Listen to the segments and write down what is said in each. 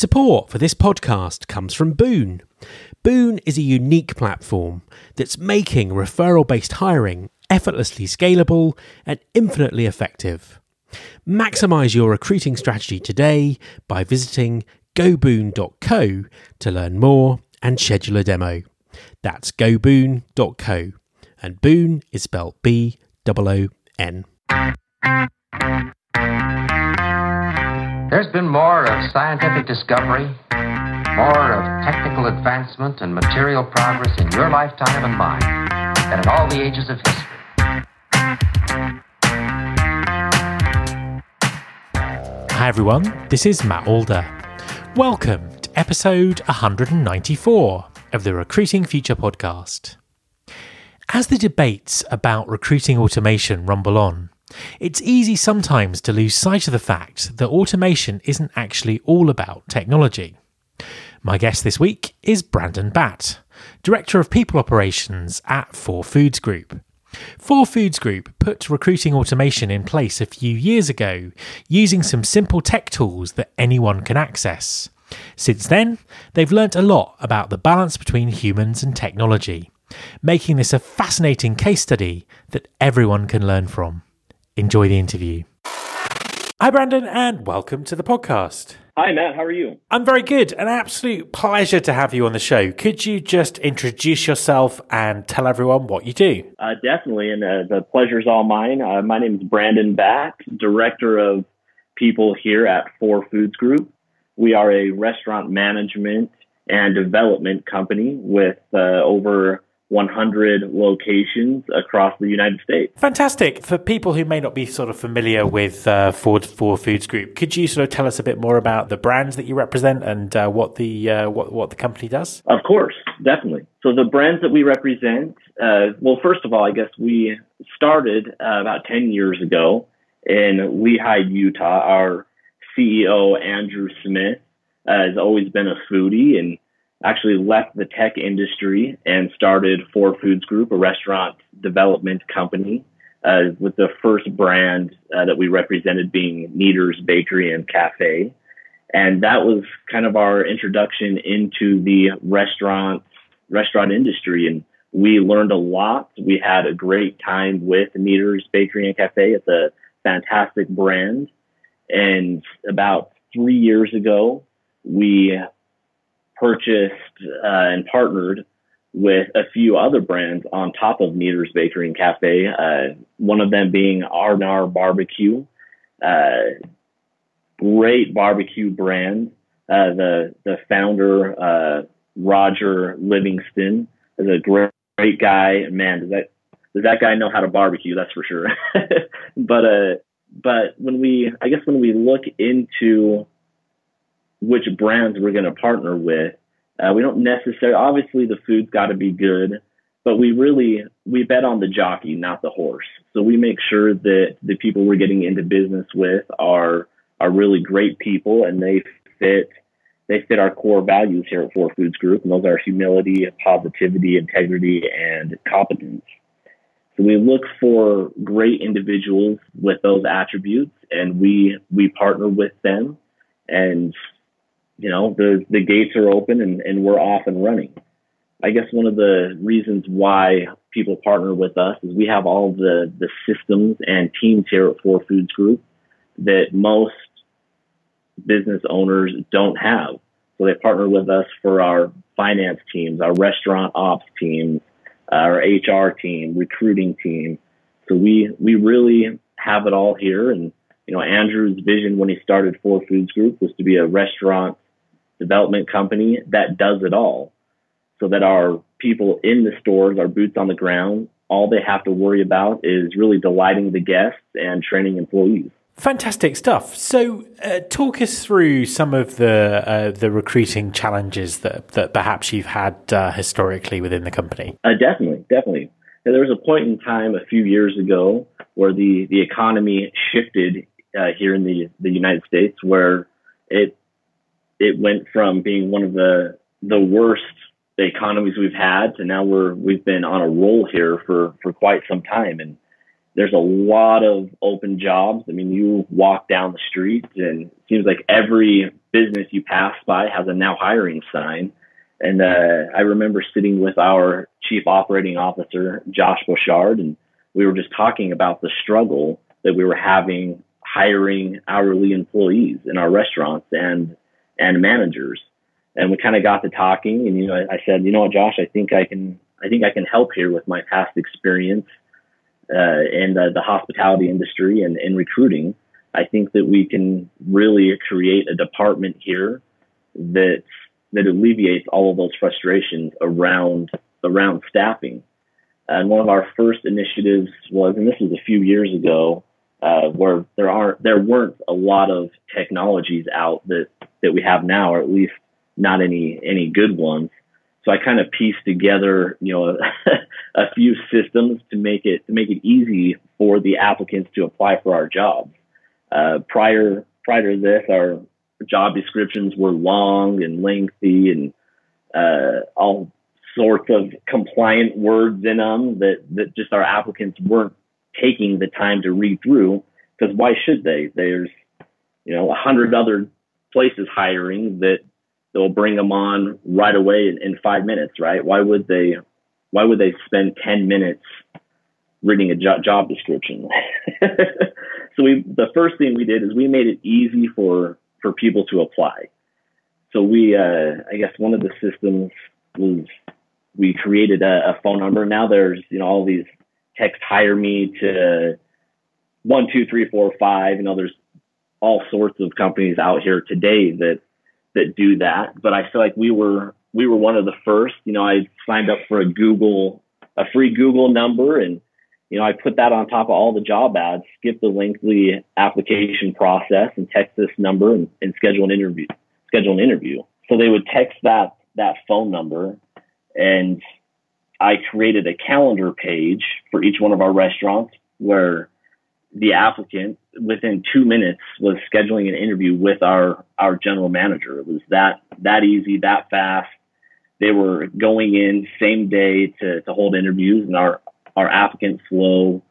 Support for this podcast comes from Boon. Boon is a unique platform that's making referral based hiring effortlessly scalable and infinitely effective. Maximize your recruiting strategy today by visiting goboon.co to learn more and schedule a demo. That's goboon.co. And Boon is spelled B O O N. There's been more of scientific discovery, more of technical advancement and material progress in your lifetime and mine than in all the ages of history. Hi everyone, this is Matt Alder. Welcome to episode 194 of the Recruiting Future podcast. As the debates about recruiting automation rumble on, it's easy sometimes to lose sight of the fact that automation isn't actually all about technology. My guest this week is Brandon Batt, Director of People Operations at 4Foods Group. 4Foods Group put recruiting automation in place a few years ago using some simple tech tools that anyone can access. Since then, they've learnt a lot about the balance between humans and technology, making this a fascinating case study that everyone can learn from. Enjoy the interview. Hi, Brandon, and welcome to the podcast. Hi, Matt. How are you? I'm very good. An absolute pleasure to have you on the show. Could you just introduce yourself and tell everyone what you do? Uh, definitely, and uh, the pleasure's all mine. Uh, my name is Brandon Batt, Director of People here at 4Foods Group. We are a restaurant management and development company with uh, over 100 locations across the United States. Fantastic. For people who may not be sort of familiar with uh, Ford 4Foods Group, could you sort of tell us a bit more about the brands that you represent and uh, what the uh, what what the company does? Of course, definitely. So the brands that we represent, uh, well, first of all, I guess we started uh, about 10 years ago in Lehi, Utah. Our CEO Andrew Smith uh, has always been a foodie and actually left the tech industry and started 4Foods Group, a restaurant development company, uh, with the first brand uh, that we represented being Kneaders Bakery and Cafe. And that was kind of our introduction into the restaurant restaurant industry. And we learned a lot. We had a great time with Kneaders Bakery and Cafe. It's a fantastic brand. And about three years ago, we purchased uh, and partnered with a few other brands on top of Kneaders Bakery and Cafe. Uh, one of them being R&R Barbecue, uh, great barbecue brand. Uh, the the founder uh, Roger Livingston is a great great guy. Man, does that does that guy know how to barbecue? That's for sure. but uh, but when we I guess when we look into which brands we're going to partner with. Uh, we don't necessarily, obviously, the food's got to be good, but we really we bet on the jockey, not the horse. So we make sure that the people we're getting into business with are are really great people, and they fit they fit our core values here at 4Foods Group, and those are humility, positivity, integrity, and competence. So we look for great individuals with those attributes, and we we partner with them and you know, the, the gates are open and, and we're off and running. I guess one of the reasons why people partner with us is we have all the, the systems and teams here at 4Foods Group that most business owners don't have. So they partner with us for our finance teams, our restaurant ops teams, our HR team, recruiting team. So we, we really have it all here. And, you know, Andrew's vision when he started 4Foods Group was to be a restaurant development company that does it all so that our people in the stores, our boots on the ground, all they have to worry about is really delighting the guests and training employees. Fantastic stuff. So, uh, talk us through some of the uh, the recruiting challenges that that perhaps you've had uh, historically within the company. Uh, definitely, definitely. Now, there was a point in time a few years ago where the the economy shifted uh, here in the the United States, where it it went from being one of the the worst economies we've had to now we're we've been on a roll here for for quite some time and there's a lot of open jobs. I mean, you walk down the street and it seems like every business you pass by has a now hiring sign. And uh, I remember sitting with our chief operating officer, Josh Bouchard, and we were just talking about the struggle that we were having hiring hourly employees in our restaurants and and managers. And we kind of got to talking, and you know, I, I said, you know what, Josh, I think I can, I think I can help here with my past experience uh, in the, the hospitality industry and in recruiting. I think that we can really create a department here that that alleviates all of those frustrations around around staffing. And one of our first initiatives was, and this was a few years ago, uh, where there aren't there weren't a lot of technologies out that that we have now, or at least not any any good ones. So I kind of pieced together, you know, a few systems to make it to make it easy for the applicants to apply for our jobs. Uh, prior prior to this, our job descriptions were long and lengthy and uh, all sorts of compliant words in them that, that just our applicants weren't taking the time to read through because why should they? There's, you know, a hundred other places hiring that they'll bring them on right away in, in five minutes, right? Why would they, why would they spend 10 minutes reading a jo- job description? so we, the first thing we did is we made it easy for, for people to apply. So we, uh, I guess one of the systems was we created a, a phone number. Now there's, you know, all these text hire me to one, two, three, four, five. You know, there's all sorts of companies out here today that that do that. But I feel like we were we were one of the first. You know, I signed up for a Google a free Google number and you know, I put that on top of all the job ads, skip the lengthy application process and text this number and, and schedule an interview schedule an interview. So they would text that that phone number and I created a calendar page for each one of our restaurants where the applicant within two minutes was scheduling an interview with our our general manager. It was that that easy, that fast. They were going in same day to, to hold interviews, and our our applicant flow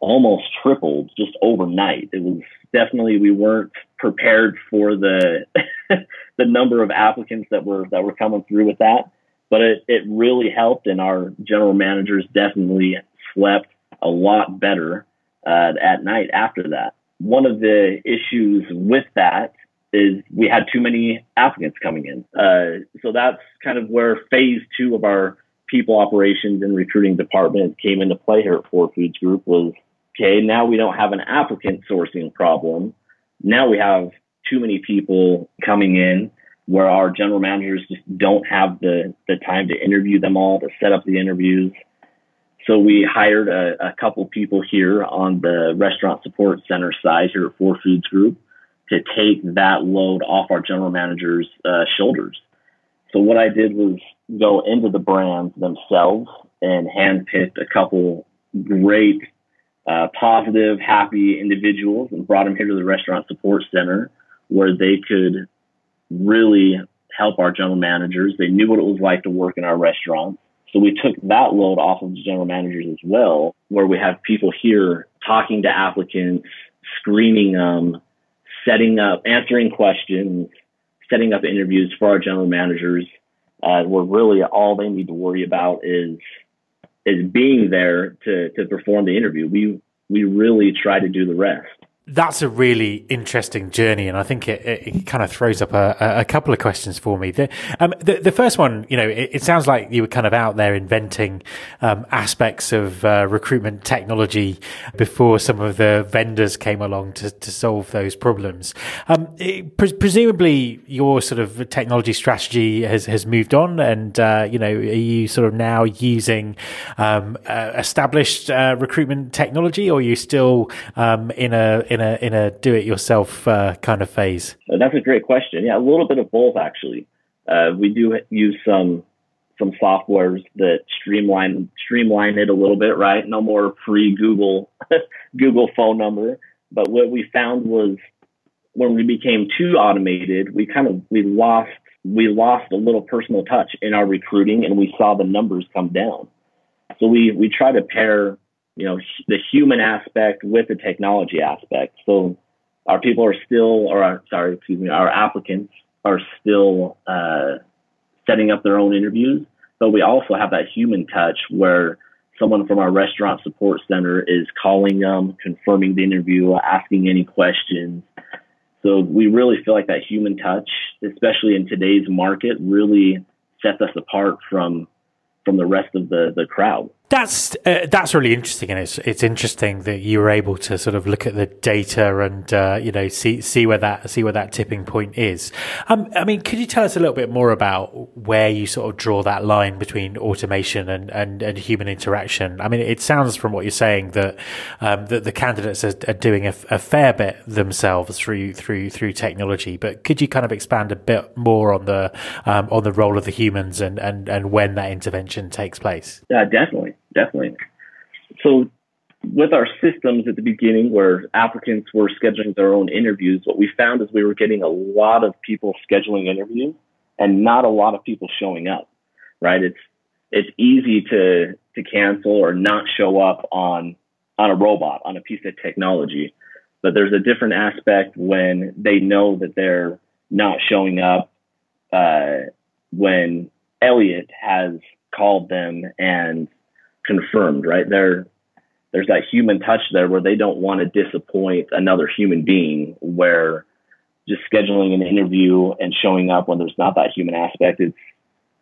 almost tripled just overnight. It was definitely we weren't prepared for the the number of applicants that were that were coming through with that but it, it really helped and our general managers definitely slept a lot better uh, at night after that. One of the issues with that is we had too many applicants coming in. Uh, so that's kind of where phase two of our people operations and recruiting department came into play here at Four Foods Group was, okay, now we don't have an applicant sourcing problem. Now we have too many people coming in where our general managers just don't have the, the time to interview them all, to set up the interviews. So we hired a, a couple people here on the restaurant support center side here at Four Foods Group to take that load off our general managers' uh, shoulders. So what I did was go into the brands themselves and handpicked a couple great, uh, positive, happy individuals and brought them here to the restaurant support center where they could really help our general managers. They knew what it was like to work in our restaurants. So we took that load off of the general managers as well, where we have people here talking to applicants, screening them, setting up, answering questions, setting up interviews for our general managers. Uh, where really all they need to worry about is is being there to to perform the interview. We we really try to do the rest that's a really interesting journey, and I think it, it, it kind of throws up a, a, couple of questions for me. The, um, the, the first one, you know, it, it, sounds like you were kind of out there inventing um, aspects of uh, recruitment technology before some of the vendors came along to, to solve those problems. Um, pre- presumably, your sort of technology strategy has has moved on, and uh, you know, are you sort of now using um, uh, established uh, recruitment technology, or are you still um, in a in in a in a do it yourself uh, kind of phase? That's a great question. Yeah, a little bit of both actually. Uh, we do use some some softwares that streamline streamline it a little bit, right? No more pre Google Google phone number. But what we found was when we became too automated, we kind of we lost we lost a little personal touch in our recruiting, and we saw the numbers come down. So we we try to pair you know, the human aspect with the technology aspect. So our people are still, or our, sorry, excuse me, our applicants are still uh, setting up their own interviews, but we also have that human touch where someone from our restaurant support center is calling them, confirming the interview, asking any questions. So we really feel like that human touch, especially in today's market, really sets us apart from from the rest of the the crowd. That's uh, that's really interesting, and it's it's interesting that you were able to sort of look at the data and uh, you know see see where that see where that tipping point is. Um, I mean, could you tell us a little bit more about where you sort of draw that line between automation and, and, and human interaction? I mean, it sounds from what you're saying that um, that the candidates are, are doing a, a, fair bit themselves through through through technology, but could you kind of expand a bit more on the um, on the role of the humans and, and, and when that intervention takes place? Yeah, definitely definitely. So with our systems at the beginning where applicants were scheduling their own interviews, what we found is we were getting a lot of people scheduling interviews and not a lot of people showing up, right? It's, it's easy to, to cancel or not show up on, on a robot, on a piece of technology. But there's a different aspect when they know that they're not showing up, uh, when Elliot has called them and confirmed, right? There, there's that human touch there where they don't want to disappoint another human being. Where just scheduling an interview and showing up when there's not that human aspect, it's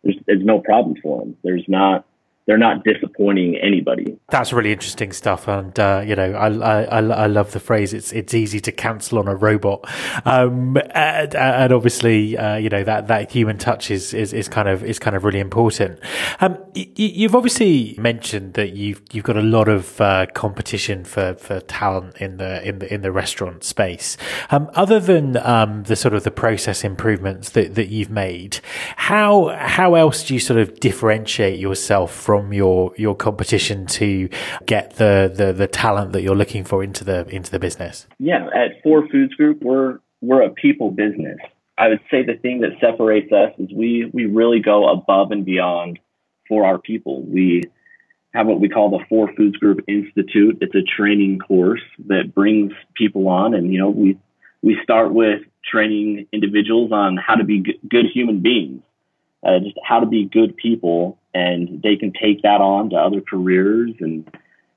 there's, there's no problem for them. There's not they're not disappointing anybody. That's really interesting stuff, and uh, you know, I, I I love the phrase. It's it's easy to cancel on a robot, um, and, and, obviously, uh, you know that that human touch is, is is kind of is kind of really important. Um, you, have obviously mentioned that you've you've got a lot of uh, competition for, for talent in the in the in the restaurant space. Um, other than um, the sort of the process improvements that, that you've made, how how else do you sort of differentiate yourself from from your your competition to get the, the the talent that you're looking for into the into the business? Yeah, at Four Foods Group, we're we're a people business. I would say the thing that separates us is we we really go above and beyond for our people. We have what we call the Four Foods Group Institute. It's a training course that brings people on, and you know we we start with training individuals on how to be good human beings, uh, just how to be good people and they can take that on to other careers and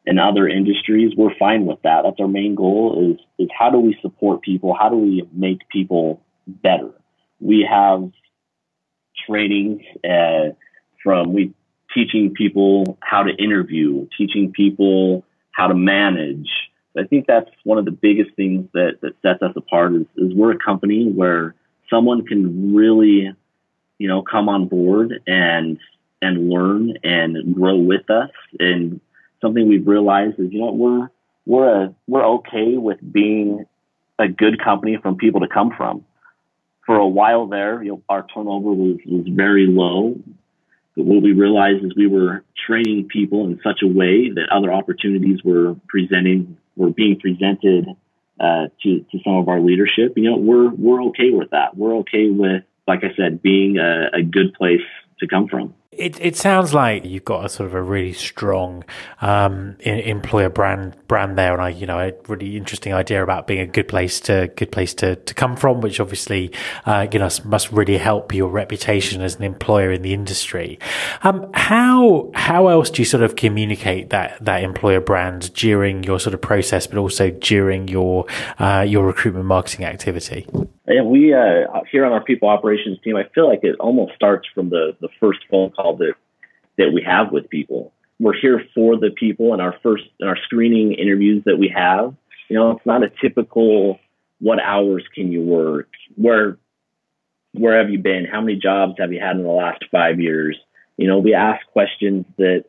and other industries, we're fine with that. That's our main goal is is how do we support people? How do we make people better? We have trainings uh, from we teaching people how to interview, teaching people how to manage. I think that's one of the biggest things that, that sets us apart is, is we're a company where someone can really, you know, come on board and and learn and grow with us. And something we've realized is, you know, we're we're a, we're okay with being a good company from people to come from. For a while there, you know, our turnover was was very low. But what we realized is we were training people in such a way that other opportunities were presenting were being presented uh, to to some of our leadership. You know, we're we're okay with that. We're okay with, like I said, being a, a good place to come from. It it sounds like you've got a sort of a really strong um, employer brand brand there, and I you know a really interesting idea about being a good place to good place to, to come from, which obviously uh, you know must really help your reputation as an employer in the industry. Um, how how else do you sort of communicate that that employer brand during your sort of process, but also during your uh, your recruitment marketing activity? Yeah, we uh, here on our people operations team, I feel like it almost starts from the the first phone call that that we have with people. We're here for the people, and our first in our screening interviews that we have, you know, it's not a typical what hours can you work, where where have you been, how many jobs have you had in the last five years. You know, we ask questions that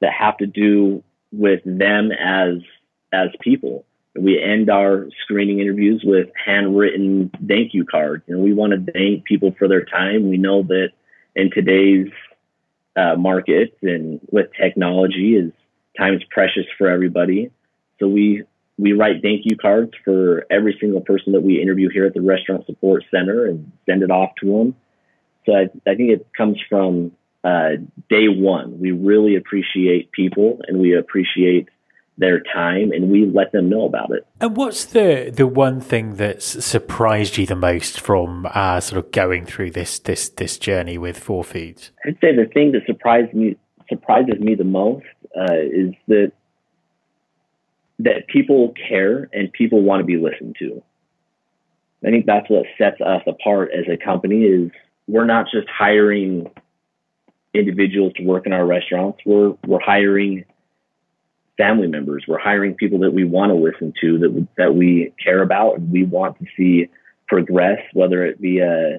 that have to do with them as as people we end our screening interviews with handwritten thank you cards. You know, we want to thank people for their time. We know that in today's uh, market and with technology, is time is precious for everybody. So we we write thank you cards for every single person that we interview here at the Restaurant Support Center and send it off to them. So I, I think it comes from uh, day one. We really appreciate people and we appreciate their time and we let them know about it. And what's the the one thing that's surprised you the most from uh, sort of going through this this this journey with Four Foods? I'd say the thing that surprised me surprises me the most uh, is that that people care and people want to be listened to. I think that's what sets us apart as a company is we're not just hiring individuals to work in our restaurants. We're we're hiring family members. We're hiring people that we want to listen to, that that we care about, and we want to see progress. Whether it be a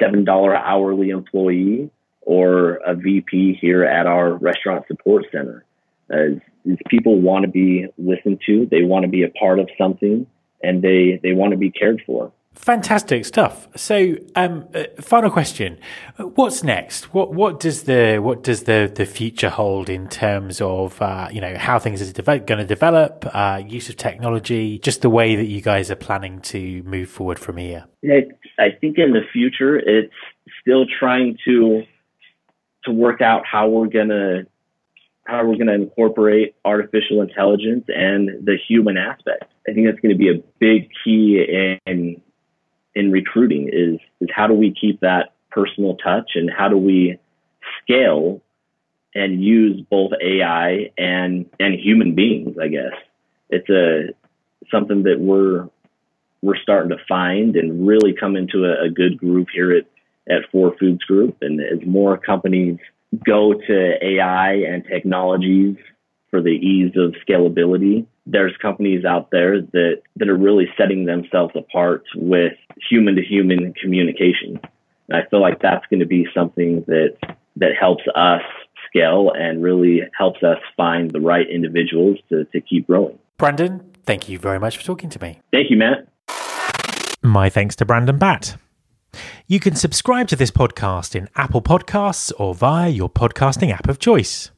seven dollar hourly employee or a VP here at our restaurant support center, as, as people want to be listened to, they want to be a part of something, and they they want to be cared for. Fantastic stuff. So, um, uh, final question: What's next? What what does the what does the, the future hold in terms of uh, you know how things are going to develop, uh, use of technology, just the way that you guys are planning to move forward from here? Yeah, I think in the future it's still trying to to work out how we're gonna how we're gonna incorporate artificial intelligence and the human aspect. I think that's going to be a big key in in recruiting is is how do we keep that personal touch and how do we scale and use both AI and and human beings, I guess. It's a something that we're we're starting to find and really come into a, a good group here at at Four Foods Group. And as more companies go to AI and technologies for the ease of scalability, there's companies out there that, that are really setting themselves apart with human to human communication. And I feel like that's going to be something that, that helps us scale and really helps us find the right individuals to, to keep growing. Brandon, thank you very much for talking to me. Thank you, Matt. My thanks to Brandon Batt. You can subscribe to this podcast in Apple Podcasts or via your podcasting app of choice.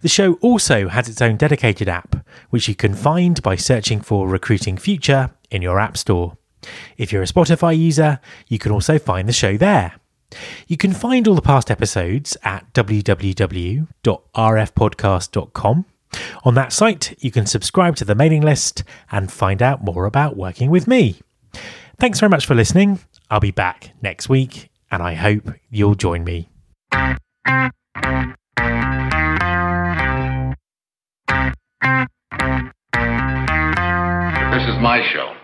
The show also has its own dedicated app, which you can find by searching for Recruiting Future in your App Store. If you're a Spotify user, you can also find the show there. You can find all the past episodes at www.rfpodcast.com. On that site, you can subscribe to the mailing list and find out more about working with me. Thanks very much for listening. I'll be back next week, and I hope you'll join me. My show.